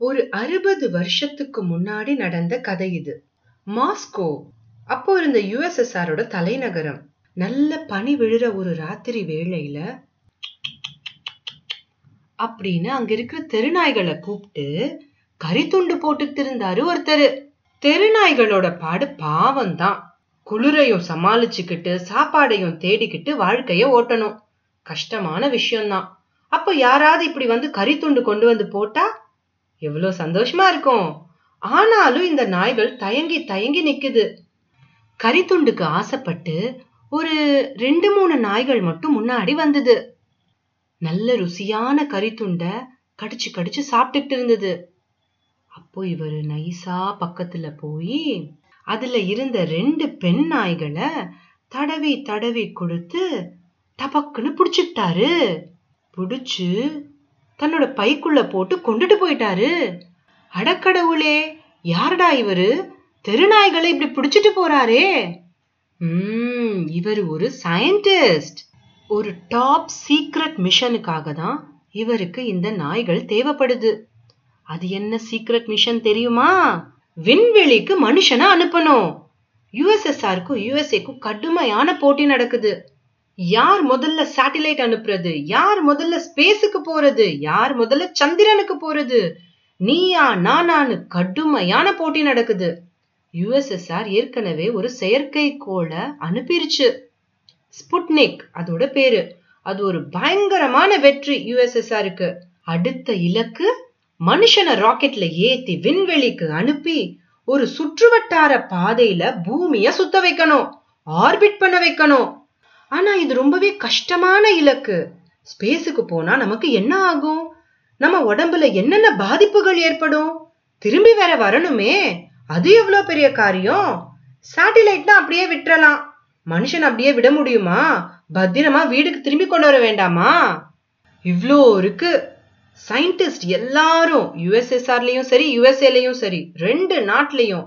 ஒரு அறுபது வருஷத்துக்கு முன்னாடி நடந்த கதை இது. மாஸ்கோ அப்போ இருந்த யுஎஸ்எஸ்ஆரோட தலைநகரம். நல்ல பனி விழுற ஒரு ராத்திரி வேளையில அப்படின்னு அங்க இருக்கிற தெருநாய்களை கூப்பிட்டு கரித்துண்டு போட்டுட்டு இருந்தாரு ஒருத்தரு. தெருநாய்களோட பாடு பாவம் தான் குளிரையும் சமாளிச்சுக்கிட்டு சாப்பாடையும் தேடிக்கிட்டு வாழ்க்கைய ஓட்டணும். கஷ்டமான விஷயம்தான். அப்ப யாராவது இப்படி வந்து கரித்துண்டு கொண்டு வந்து போட்டா எவ்வளோ சந்தோஷமா இருக்கும். ஆனாலும் இந்த நாய்கள் தயங்கி தயங்கி நிக்குது. கரித்துண்டுக்கு ஆசைப்பட்டு ஒரு ரெண்டு மூணு நாய்கள் மட்டும் முன்னாடி வந்தது. நல்ல ருசியான கரித்துண்ட கடிச்சு கடிச்சு சாப்பிட்டுட்டு இருந்தது. அப்போ இவர் நைசா பக்கத்துல போய் அதுல இருந்த ரெண்டு பெண் நாய்களை தடவி தடவி கொடுத்து டபக்குன்னு பிடிச்சிக்கிட்டாரு. பிடிச்சு தன்னோட பைக்குள்ள போட்டு கொண்டுட்டு போயிட்டாரு. அடக்கடவுளே யாரடா இவரு? தெருநாய்களை இப்படி பிடிச்சிட்டு போறாரே. ம் இவர் ஒரு சயின்டிஸ்ட் ஒரு டாப் சீக்ரெட் மிஷனுக்காக தான் இவருக்கு இந்த நாய்கள் தேவைப்படுது. அது என்ன சீக்ரெட் மிஷன் தெரியுமா? விண்வெளிக்கு மனுஷனை அனுப்பணும். யுஎஸ்எஸ்ஆருக்கும் யுஎஸ்ஏக்கும் கடுமையான போட்டி நடக்குது. யார் முதல்ல சேட்டிலைட் அனுப்புறது? யார் முதல்ல ஸ்பேஸுக்கு போறது? யார் முதல்ல சந்திரனுக்கு போறது? நீயா நானான்னு கடுமையான போட்டி நடக்குது. யுஎஸ்எஸ்ஆர் ஏற்கனவே ஒரு செயற்கைக்கோளை அனுப்பிருச்சு. ஸ்புட்னிக் அதோட பேரு. அது ஒரு பயங்கரமான வெற்றி யுஎஸ்எஸ்ஆருக்கு அடுத்த இலக்கு மனுஷனை ராக்கெட்ல ஏத்தி விண்வெளிக்கு அனுப்பி ஒரு சுற்றுவட்டார பாதையில பூமிய சுத்த வைக்கணும். ஆர்பிட் பண்ண வைக்கணும். ஆனா இது ரொம்பவே கஷ்டமான இலக்கு. ஸ்பேஸுக்கு போனா நமக்கு என்ன ஆகும்? நம்ம உடம்புல என்னென்ன பாதிப்புகள் ஏற்படும்? திரும்பி வேற வரணுமே. அது எவ்வளோ பெரிய காரியம்? சேட்டிலைட்னா அப்படியே விட்டுறலாம். மனுஷன் அப்படியே விட முடியுமா? பத்திரமா வீடுக்கு திரும்பி கொண்டு வர வேண்டாமா? இவ்வளோ இருக்கு. சயின்டிஸ்ட் எல்லாரும் யுஎஸ்எஸ்ஆர்லயும் சரி யுஎஸ்ஏலயும் சரி ரெண்டு நாட்டிலையும்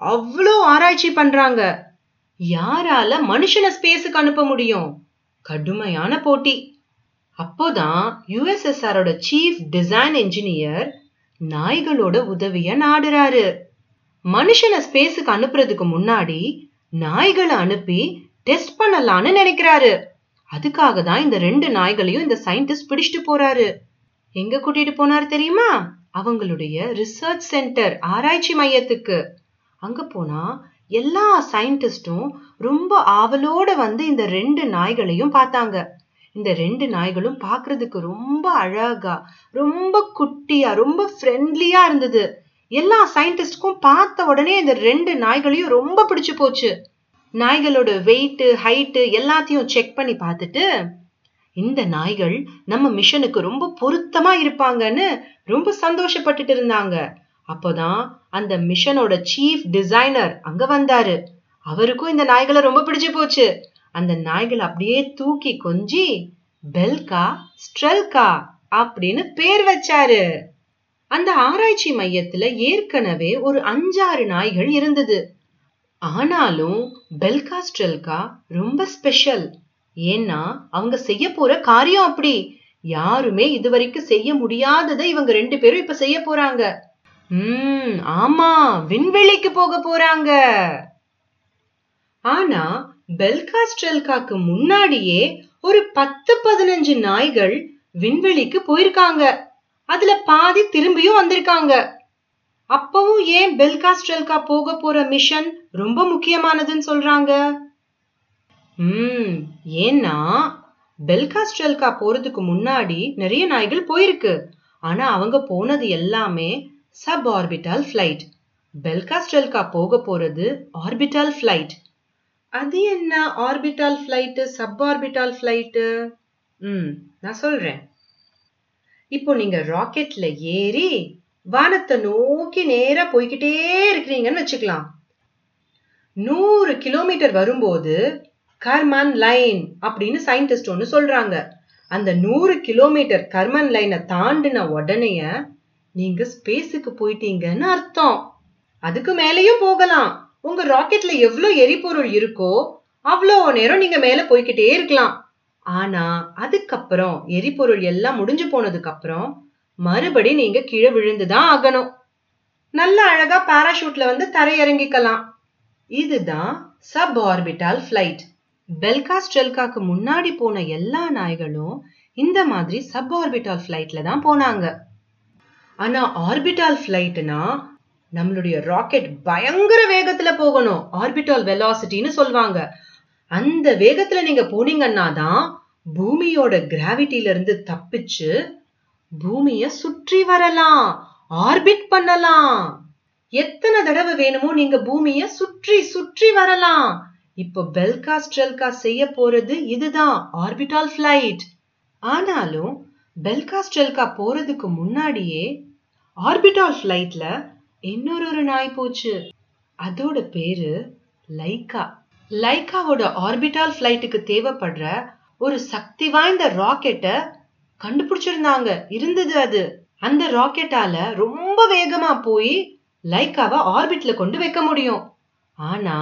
அவ்வளோ ஆராய்ச்சி பண்றாங்க. யாரால மனுஷனை ஸ்பேஸுக்கு அனுப்ப முடியும்? கடுமையான போட்டி. அப்போதான் யுஎஸ்எஸ்ஆரோட சீஃப் டிசைன் என்ஜினியர் நாய்களோட உதவிய நாடுறாரு. மனுஷனை ஸ்பேஸுக்கு அனுப்புறதுக்கு முன்னாடி நாய்களை அனுப்பி டெஸ்ட் பண்ணலான்னு நினைக்கிறாரு. அதுக்காக தான் இந்த ரெண்டு நாய்களையும் இந்த சயின்டிஸ்ட் பிடிச்சிட்டு போறாரு. எங்க கூட்டிட்டு போனார் தெரியுமா? அவங்களுடைய ரிசர்ச் சென்டர் ஆராய்ச்சி மையத்துக்கு. அங்க போனா எல்லா சயின்டிஸ்டும் ரொம்ப ஆவலோட வந்து இந்த ரெண்டு நாய்களையும் பார்த்தாங்க. இந்த ரெண்டு நாய்களும் பார்க்கறதுக்கு ரொம்ப அழகா ரொம்ப குட்டியா ரொம்ப ஃப்ரெண்ட்லியா இருந்தது. எல்லா சயின்டிஸ்டுக்கும் பார்த்த உடனே இந்த ரெண்டு நாய்களையும் ரொம்ப பிடிச்சு போச்சு. நாய்களோட வெயிட்டு ஹைட்டு எல்லாத்தையும் செக் பண்ணி பார்த்துட்டு இந்த நாய்கள் நம்ம மிஷனுக்கு ரொம்ப பொருத்தமா இருப்பாங்கன்னு ரொம்ப சந்தோஷப்பட்டுட்டு இருந்தாங்க. அப்போதான் அந்த மிஷனோட சீஃப் டிசைனர் அங்க வந்தாரு. அவருக்கும் இந்த நாய்களை ரொம்ப பிடிச்சு போச்சு. அந்த நாய்களை அப்படியே தூக்கி கொஞ்சி பெல்கா ஸ்ட்ரெல்கா அப்படின்னு பேர் வச்சாரு. அந்த ஆராய்ச்சி மையத்துல ஏற்கனவே ஒரு அஞ்சாறு நாய்கள் இருந்தது. ஆனாலும் பெல்கா ஸ்ட்ரெல்கா ரொம்ப ஸ்பெஷல் ஏன்னா அவங்க செய்ய போற காரியம் அப்படி. யாருமே இதுவரைக்கும் செய்ய முடியாததை இவங்க ரெண்டு பேரும் இப்ப செய்ய போறாங்க. ம் ஆமா விண்வெளிக்கு போக போறாங்க. ஆனா பெல்கா ஸ்ட்ரெல்காக்கு முன்னாடியே ஒரு பத்து பதினஞ்சு நாய்கள் விண்வெளிக்கு போயிருக்காங்க. அதுல பாதி திரும்பியும் வந்திருக்காங்க. அப்பவும் ஏன் பெல்கா ஸ்ட்ரெல்கா போக போற மிஷன் ரொம்ப முக்கியமானதுன்னு சொல்றாங்க? ம் ஏன்னா பெல்கா ஸ்ட்ரெல்கா போறதுக்கு முன்னாடி நிறைய நாய்கள் போயிருக்கு. ஆனா அவங்க போனது எல்லாமே சப் ஆர்பிட்டால் ஃப்ளைட் பெல்கா போக போறது ஆர்பிட்டால் ஃப்ளைட் அது என்ன ஆர்பிட்டால் ஃப்ளைட்டு சப் ஃப்ளைட்டு ம் நான் சொல்றேன். இப்போ நீங்க ராக்கெட்ல ஏறி வானத்தை நோக்கி நேரா போய்கிட்டே இருக்கிறீங்கன்னு வச்சுக்கலாம். நூறு கிலோமீட்டர் வரும்போது கர்மன் லைன் அப்படின்னு சயின்டிஸ்ட் ஒன்று சொல்றாங்க. அந்த நூறு கிலோமீட்டர் கர்மன் லைனை தாண்டின உடனே நீங்க ஸ்பேஸுக்கு போயிட்டீங்கன்னு அர்த்தம். அதுக்கு மேலேயும் போகலாம். உங்க ராக்கெட்ல எவ்வளோ எரிபொருள் இருக்கோ அவ்வளோ நேரம் நீங்க மேல போய்கிட்டே இருக்கலாம். ஆனா அதுக்கப்புறம் எரிபொருள் எல்லாம் முடிஞ்சு போனதுக்கு அப்புறம் மறுபடி நீங்க கீழே விழுந்துதான் ஆகணும். நல்ல அழகா பாராஷூட்ல வந்து தரையிறங்கிக்கலாம். இதுதான் சப் ஆர்பிட்டால் ஃபிளைட் பெல்கா ஸ்ட்ரெல்காக்கு முன்னாடி போன எல்லா நாய்களும் இந்த மாதிரி சப் ஆர்பிட்டால் ஃபிளைட்ல தான் போனாங்க. ஆனால் ஆர்பிட்டால் ஃப்ளைட்னா நம்மளுடைய ராக்கெட் பயங்கர வேகத்துல போகணும். ஆர்பிட்டால் வெலாசிட்டின்னு சொல்லுவாங்க அந்த வேகத்துல நீங்க போனீங்கன்னா தான் பூமியோட கிராவிட்டில இருந்து தப்பிச்சு பூமிய சுற்றி வரலாம். ஆர்பிட் பண்ணலாம். எத்தனை தடவை வேணுமோ நீங்க பூமிய சுற்றி சுற்றி வரலாம். இப்போ பெல்கா ஸ்ட்ரெல்கா செய்ய போறது இதுதான் ஆர்பிட்டால் ஃபிளைட் ஆனாலும் பெல்கா ஸ்ட்ரெல்கா போறதுக்கு முன்னாடியே ஆர்பிட்டால் ஃபிளைட்ல இன்னொரு ஒரு நாய் போச்சு. அதோட பேரு லைக்கா லைக்காவோட ஆர்பிட்டால் ஃப்ளைட்டுக்கு தேவைப்படுற ஒரு சக்தி வாய்ந்த ராக்கெட்டை கண்டுபிடிச்சிருந்தாங்க. இருந்தது அது. அந்த ராக்கெட்டால ரொம்ப வேகமா போய் லைக்காவை ஆர்பிட்ல கொண்டு வைக்க முடியும். ஆனா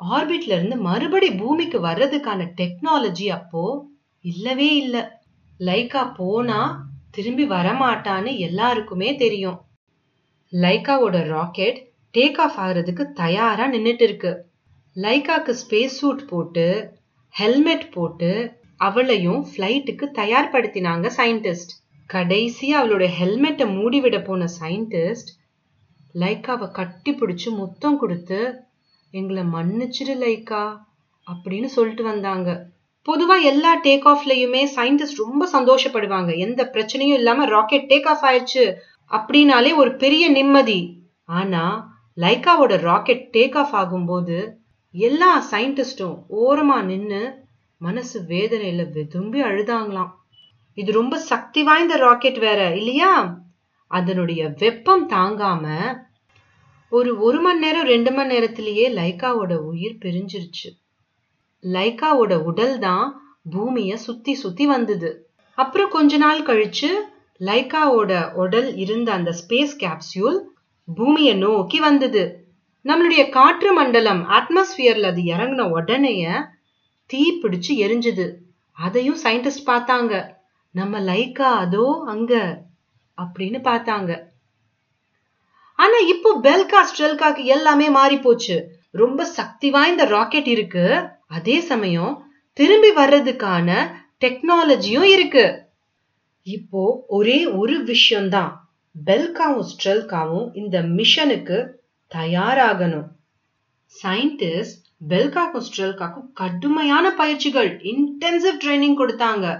ஆர்பிட்ல இருந்து மறுபடி பூமிக்கு வர்றதுக்கான டெக்னாலஜி அப்போ இல்லவே இல்லை. லைக்கா போனா திரும்பி வரமாட்டான்னு எல்லாருக்குமே தெரியும். லைக்காவோட ராக்கெட் டேக் ஆஃப் ஆகுறதுக்கு தயாரா நின்றுட்டு இருக்கு. லைக்காக்கு ஸ்பேஸ் சூட் போட்டு ஹெல்மெட் போட்டு அவளையும் ஃப்ளைட்டுக்கு தயார்படுத்தினாங்க சயின்டிஸ்ட். கடைசியா அவளோட ஹெல்மெட்டை மூடிவிட போன சயின்டிஸ்ட் லைக்காவை கட்டி பிடிச்சி முத்தம் கொடுத்து எங்களை மன்னிச்சிரு லைக்கா அப்படின்னு சொல்லிட்டு வந்தாங்க. பொதுவாக எல்லா டேக் ஆஃப்லையுமே சயின்டிஸ்ட் ரொம்ப சந்தோஷப்படுவாங்க. எந்த பிரச்சனையும் இல்லாமல் ராக்கெட் டேக் ஆஃப் ஆயிடுச்சு அப்படின்னாலே ஒரு பெரிய நிம்மதி. ஆனால் லைக்காவோட ராக்கெட் டேக் ஆஃப் ஆகும்போது எல்லா சயின்டிஸ்டும் ஓரமாக நின்று மனசு வேதனையில் வெதும்பி அழுதாங்களாம். இது ரொம்ப சக்தி வாய்ந்த ராக்கெட் வேற இல்லையா? அதனுடைய வெப்பம் தாங்காம ஒரு ஒரு மணி நேரம் ரெண்டு மணி நேரத்திலேயே லைக்காவோட உயிர் பிரிஞ்சிருச்சு. லைக்காவோட உடல் தான் பூமிய சுத்தி சுத்தி வந்தது. அப்புறம் கொஞ்ச நாள் கழிச்சு லைக்காவோட உடல் இருந்த அந்த ஸ்பேஸ் கேப்சியூல் பூமியை நோக்கி வந்தது. நம்மளுடைய காற்று மண்டலம் அட்மாஸ்பியர்ல அது இறங்கின உடனேய தீ பிடிச்சு எரிஞ்சுது. அதையும் சயின்டிஸ்ட் பார்த்தாங்க. நம்ம லைக்கா அதோ அங்க அப்படின்னு பார்த்தாங்க. ஆனா இப்போ பெல்கா ஸ்ட்ரெல்காக்கு எல்லாமே மாறி போச்சு ரொம்ப சக்தி வாய்ந்த ராக்கெட் இருக்கு. அதே சமயம் திரும்பி வர்றதுக்கான டெக்னாலஜியும் இருக்கு. இப்போ ஒரே ஒரு விஷயம்தான். பெல்காவும் ஸ்ட்ரெல்காவும் இந்த மிஷனுக்கு தயாராகணும். சயின்டிஸ்ட் பெல்காக்கும் ஸ்ட்ரெல்காக்கும் கடுமையான பயிற்சிகள் இன்டென்சிவ் ட்ரைனிங் கொடுத்தாங்க.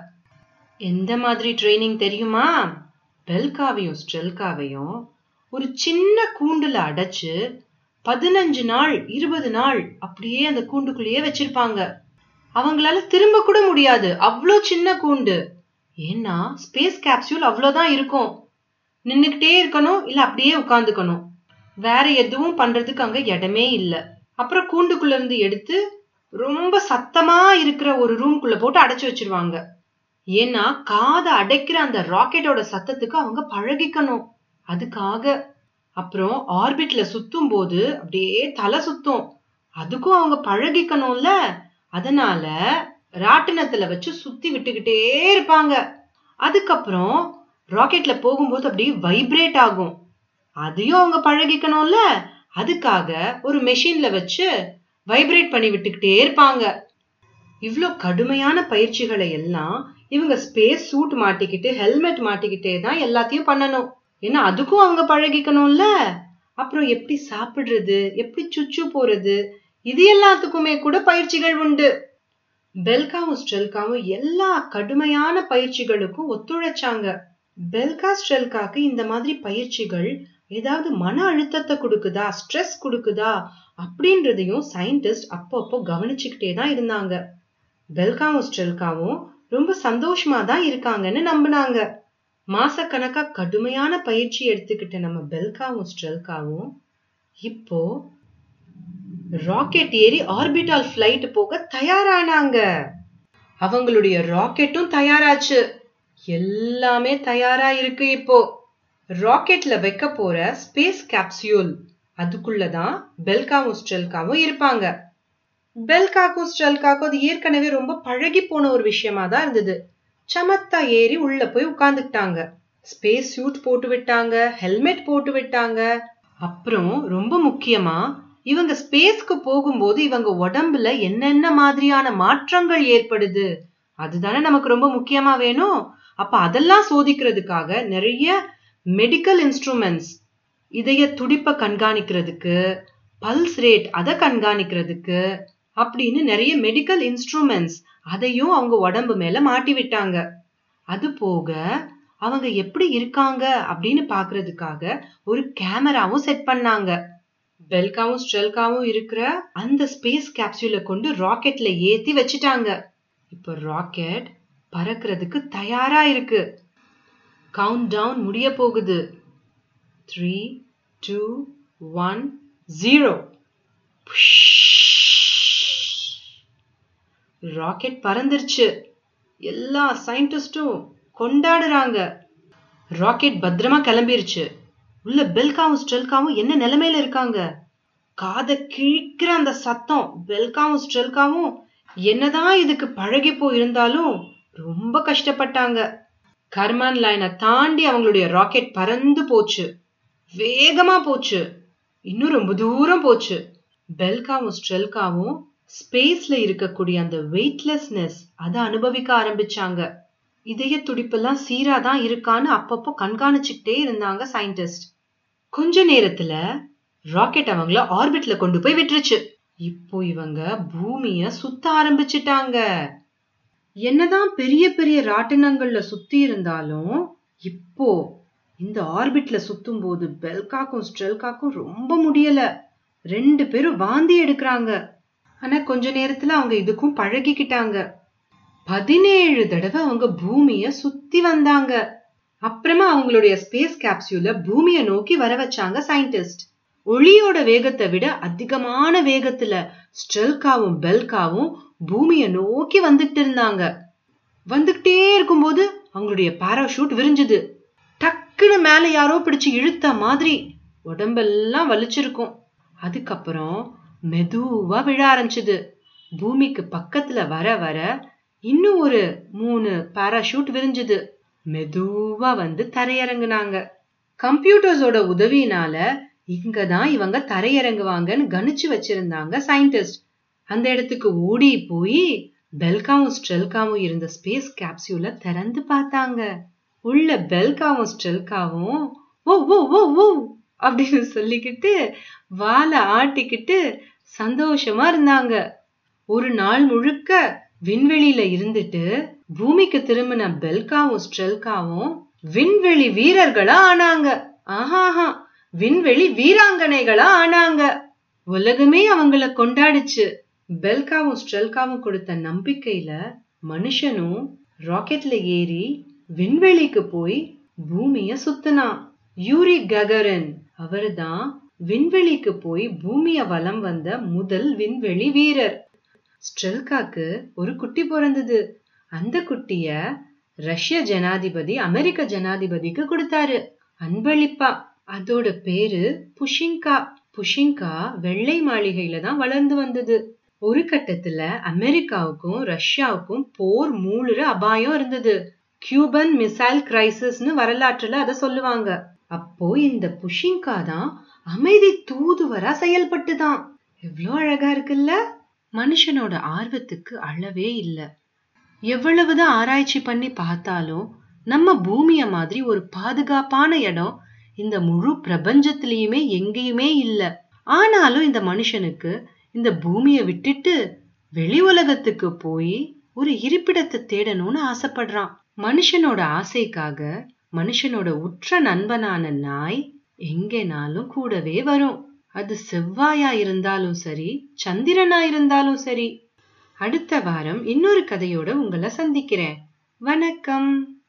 எந்த மாதிரி ட்ரைனிங் தெரியுமா? பெல்காவையும் ஸ்ட்ரெல்காவையும் ஒரு சின்ன கூண்டுல அடைச்சு பதினஞ்சு நாள் இருபது நாள் அப்படியே அந்த கூண்டுக்குள்ளேயே வச்சிருப்பாங்க. அவங்களால திரும்ப கூட முடியாது. அவ்வளோ சின்ன கூண்டு. ஏன்னா ஸ்பேஸ் கேப்சூல் அவ்வளோதான் இருக்கும். நின்றுக்கிட்டே இருக்கணும் இல்லை அப்படியே உட்காந்துக்கணும் வேற எதுவும் பண்றதுக்கு அங்க இடமே இல்லை. அப்புறம் கூண்டுக்குள்ள இருந்து எடுத்து ரொம்ப சத்தமா இருக்கிற ஒரு ரூம்குள்ள போட்டு அடைச்சு வச்சிருவாங்க. ஏன்னா காதை அடைக்கிற அந்த ராக்கெட்டோட சத்தத்துக்கு அவங்க பழகிக்கணும். அதுக்காக. அப்புறம் ஆர்பிட்ல சுத்தும் போது அப்படியே தலை சுத்தும். அதுக்கும் அவங்க பழகிக்கணும்ல. அதனால ராட்டினத்துல வச்சு சுத்தி விட்டுக்கிட்டே இருப்பாங்க. அதுக்கப்புறம் ராக்கெட்ல போகும்போது அப்படியே வைப்ரேட் ஆகும். அதையும் அவங்க பழகிக்கணும்ல. அதுக்காக ஒரு மெஷின்ல வச்சு வைப்ரேட் பண்ணி விட்டுக்கிட்டே இருப்பாங்க. இவ்வளோ கடுமையான பயிற்சிகளை எல்லாம் இவங்க ஸ்பேஸ் சூட் மாட்டிக்கிட்டு ஹெல்மெட் மாட்டிக்கிட்டே தான் எல்லாத்தையும் பண்ணணும். ஏன்னா அதுக்கும் அவங்க பழகிக்கணும்ல? அப்புறம் எப்படி சாப்பிடுறது? எப்படி சுச்சு போறது? இது எல்லாத்துக்குமே கூட பயிற்சிகள் உண்டு. பெல்காவும் ஸ்ட்ரெல்காவும் எல்லா கடுமையான பயிற்சிகளுக்கும் ஒத்துழைச்சாங்க. பெல்கா ஸ்ட்ரெல்காக்கு இந்த மாதிரி பயிற்சிகள் ஏதாவது மன அழுத்தத்தை கொடுக்குதா? ஸ்ட்ரெஸ் கொடுக்குதா? அப்படின்றதையும் சயின்டிஸ்ட் அப்பப்போ கவனிச்சுக்கிட்டே தான் இருந்தாங்க. பெல்காவும் ஸ்ட்ரெல்காவும் ரொம்ப சந்தோஷமா தான் இருக்காங்கன்னு நம்பினாங்க. மாசக்கணக்கா கடுமையான பயிற்சி எடுத்துக்கிட்ட நம்ம பெல்காவும் ஸ்ட்ரெல்காவும் இப்போ ராக்கெட் ஏறி ஆர்பிட்டால் ஃபிளைட் போக தயாரானாங்க. அவங்களுடைய ராக்கெட்டும் தயாராச்சு. எல்லாமே தயாரா இருக்கு இப்போ. ராக்கெட்ல வைக்க போற ஸ்பேஸ் கேப்சியூல் அதுக்குள்ளதான் பெல்காவும் ஸ்ட்ரெல்காவும் இருப்பாங்க. பெல்காக்கும் ஸ்ட்ரெல்காக்கும் அது ஏற்கனவே ரொம்ப பழகி போன ஒரு விஷயமா தான் இருந்தது. சமத்தா ஏறி உள்ள போய் உட்காந்துக்கிட்டாங்க ஸ்பேஸ் சூட் போட்டு விட்டாங்க ஹெல்மெட் போட்டு விட்டாங்க. அப்புறம் ரொம்ப முக்கியமா இவங்க ஸ்பேஸ்க்கு போகும்போது இவங்க உடம்புல என்னென்ன மாதிரியான மாற்றங்கள் ஏற்படுது? அதுதானே நமக்கு ரொம்ப முக்கியமா வேணும்? அப்ப அதெல்லாம் சோதிக்கிறதுக்காக நிறைய மெடிக்கல் இன்ஸ்ட்ருமெண்ட்ஸ் இதய துடிப்பை கண்காணிக்கிறதுக்கு பல்ஸ் ரேட் அதை கண்காணிக்கிறதுக்கு அப்படின்னு நிறைய மெடிக்கல் இன்ஸ்ட்ருமெண்ட்ஸ் அதையும் அவங்க உடம்பு மேல மாட்டி விட்டாங்க. அது போக அவங்க எப்படி இருக்காங்க அப்படின்னு பாக்குறதுக்காக ஒரு கேமராவும் செட் பண்ணாங்க. பெல்காவும் ஸ்ட்ரெல்காவும் இருக்கிற அந்த ஸ்பேஸ் கேப்சூல கொண்டு ராக்கெட்ல ஏத்தி வச்சுட்டாங்க. இப்போ ராக்கெட் பறக்கிறதுக்கு தயாரா இருக்கு. கவுண்ட் டவுன் முடிய போகுது. Three two one zero rocket பறந்துருச்சு. எல்லா சயின்டிஸ்டும் கொண்டாடுறாங்க. ராக்கெட் பத்திரமா கிளம்பிருச்சு. உள்ள பெல்காவும் ஸ்ட்ரெல்காவும் என்ன நிலைமையில இருக்காங்க? காதை கிழிக்கிற அந்த சத்தம் பெல்காவும் ஸ்ட்ரெல்காவும் என்னதான் இதுக்கு பழகி போயிருந்தாலும் ரொம்ப கஷ்டப்பட்டாங்க. கர்மான் லைனை தாண்டி அவங்களுடைய ராக்கெட் பறந்து போச்சு. வேகமா போச்சு. இன்னும் ரொம்ப தூரம் போச்சு. பெல்காவும் ஸ்ட்ரெல்காவும் ஸ்பேஸ்ல இருக்கக்கூடிய அந்த வெயிட்லெஸ்னஸ் அதை அனுபவிக்க ஆரம்பிச்சாங்க. இதய துடிப்பெல்லாம் சீரா தான் இருக்கான்னு அப்பப்போ கண்காணிச்சுக்கிட்டே இருந்தாங்க சயின்டிஸ்ட் கொஞ்ச நேரத்துல ராக்கெட் அவங்கள ஆர்பிட்ல கொண்டு போய் விட்டுருச்சு. இப்போ இவங்க பூமிய சுத்த ஆரம்பிச்சிட்டாங்க. என்னதான் பெரிய பெரிய ராட்டினங்கள்ல சுத்தி இருந்தாலும் இப்போ இந்த ஆர்பிட்ல சுத்தும் போது பெல்காக்கும் ஸ்ட்ரெல்காக்கும் ரொம்ப முடியல. ரெண்டு பேரும் வாந்தி எடுக்கிறாங்க. ஆனா கொஞ்ச நேரத்துல அவங்க இதுக்கும் பழகிக்கிட்டாங்க. பதினேழு தடவை அவங்க பூமிய சுத்தி வந்தாங்க. அப்புறமா அவங்களுடைய ஸ்பேஸ் கேப்சியூல பூமியை நோக்கி வர வச்சாங்க சயின்டிஸ்ட் ஒளியோட வேகத்தை விட அதிகமான வேகத்துல ஸ்ட்ரெல்காவும் பெல்காவும் பூமியை நோக்கி வந்துட்டு இருந்தாங்க. வந்துகிட்டே இருக்கும்போது அவங்களுடைய பாராஷூட் விரிஞ்சுது. டக்குன்னு மேல யாரோ பிடிச்சு இழுத்த மாதிரி உடம்பெல்லாம் வலிச்சிருக்கும். அதுக்கப்புறம் மெதுவா விழ ஆரம்பிச்சது. பூமிக்கு பக்கத்துல வர வர இன்னும் ஒரு மூணு பாராஷூட் விரிஞ்சுது. மெதுவா வந்து தரையிறங்குனாங்க. கம்ப்யூட்டர்ஸோட உதவியினால இங்கதான் இவங்க தரையிறங்குவாங்கன்னு கணிச்சு வச்சிருந்தாங்க சயின்டிஸ்ட் அந்த இடத்துக்கு ஓடி போய் பெல்காவும் ஸ்ட்ரெல்காவும் இருந்த ஸ்பேஸ் கேப்சியூல திறந்து பார்த்தாங்க. உள்ள பெல்காவும் ஸ்ட்ரெல்காவும் ஓ ஓ ஓ ஓ அப்படின்னு சொல்லிக்கிட்டு வாழை ஆட்டிக்கிட்டு சந்தோஷமா இருந்தாங்க. ஒரு நாள் முழுக்க விண்வெளியில இருந்துட்டு பூமிக்கு திரும்பின பெல்காவும் ஸ்ட்ரெல்காவும் விண்வெளி வீரர்களா ஆனாங்க. ஆஹாஹா விண்வெளி வீராங்கனைகளா ஆனாங்க. உலகமே அவங்கள கொண்டாடுச்சு. பெல்காவும் ஸ்ட்ரெல்காவும் கொடுத்த நம்பிக்கையில மனுஷனும் ராக்கெட்ல ஏறி விண்வெளிக்கு போய் பூமிய சுத்தினான். யூரி ககரன் அவர்தான் விண்வெளிக்கு போய் பூமிய வலம் வந்த முதல் விண்வெளி வீரர். ஸ்ட்ரெல்காக்கு ஒரு குட்டி பிறந்தது. அந்த குட்டிய ரஷ்ய ஜனாதிபதி அமெரிக்க ஜனாதிபதிக்கு கொடுத்தாரு. அன்பளிப்பா. அதோட பேரு புஷிங்கா புஷிங்கா வெள்ளை மாளிகையில தான் வளர்ந்து வந்தது. ஒரு கட்டத்துல அமெரிக்காவுக்கும் ரஷ்யாவுக்கும் போர் மூளுற அபாயம் இருந்தது. கியூபன் மிசைல் கிரைசிஸ்னு வரலாற்றுல அதை சொல்லுவாங்க. அப்போ இந்த புஷிங்கா தான் அமைதி தூதுவரா செயல்பட்டுதான். எவ்வளோ அழகா இருக்குல்ல? மனுஷனோட ஆர்வத்துக்கு அளவே இல்லை. எவ்வளவுதான் ஆராய்ச்சி பண்ணி பார்த்தாலும் நம்ம பூமிய மாதிரி ஒரு பாதுகாப்பான இடம் இந்த முழு பிரபஞ்சத்திலயுமே எங்கேயுமே இல்ல. ஆனாலும் இந்த மனுஷனுக்கு இந்த பூமியை விட்டுட்டு வெளி உலகத்துக்கு போய் ஒரு இருப்பிடத்தை தேடணும்னு ஆசைப்படுறான். மனுஷனோட ஆசைக்காக மனுஷனோட உற்ற நண்பனான நாய் எங்கேனாலும் கூடவே வரும். அது செவ்வாயா இருந்தாலும் சரி சந்திரனா இருந்தாலும் சரி. அடுத்த வாரம் இன்னொரு கதையோட உங்களை சந்திக்கிறேன். வணக்கம்.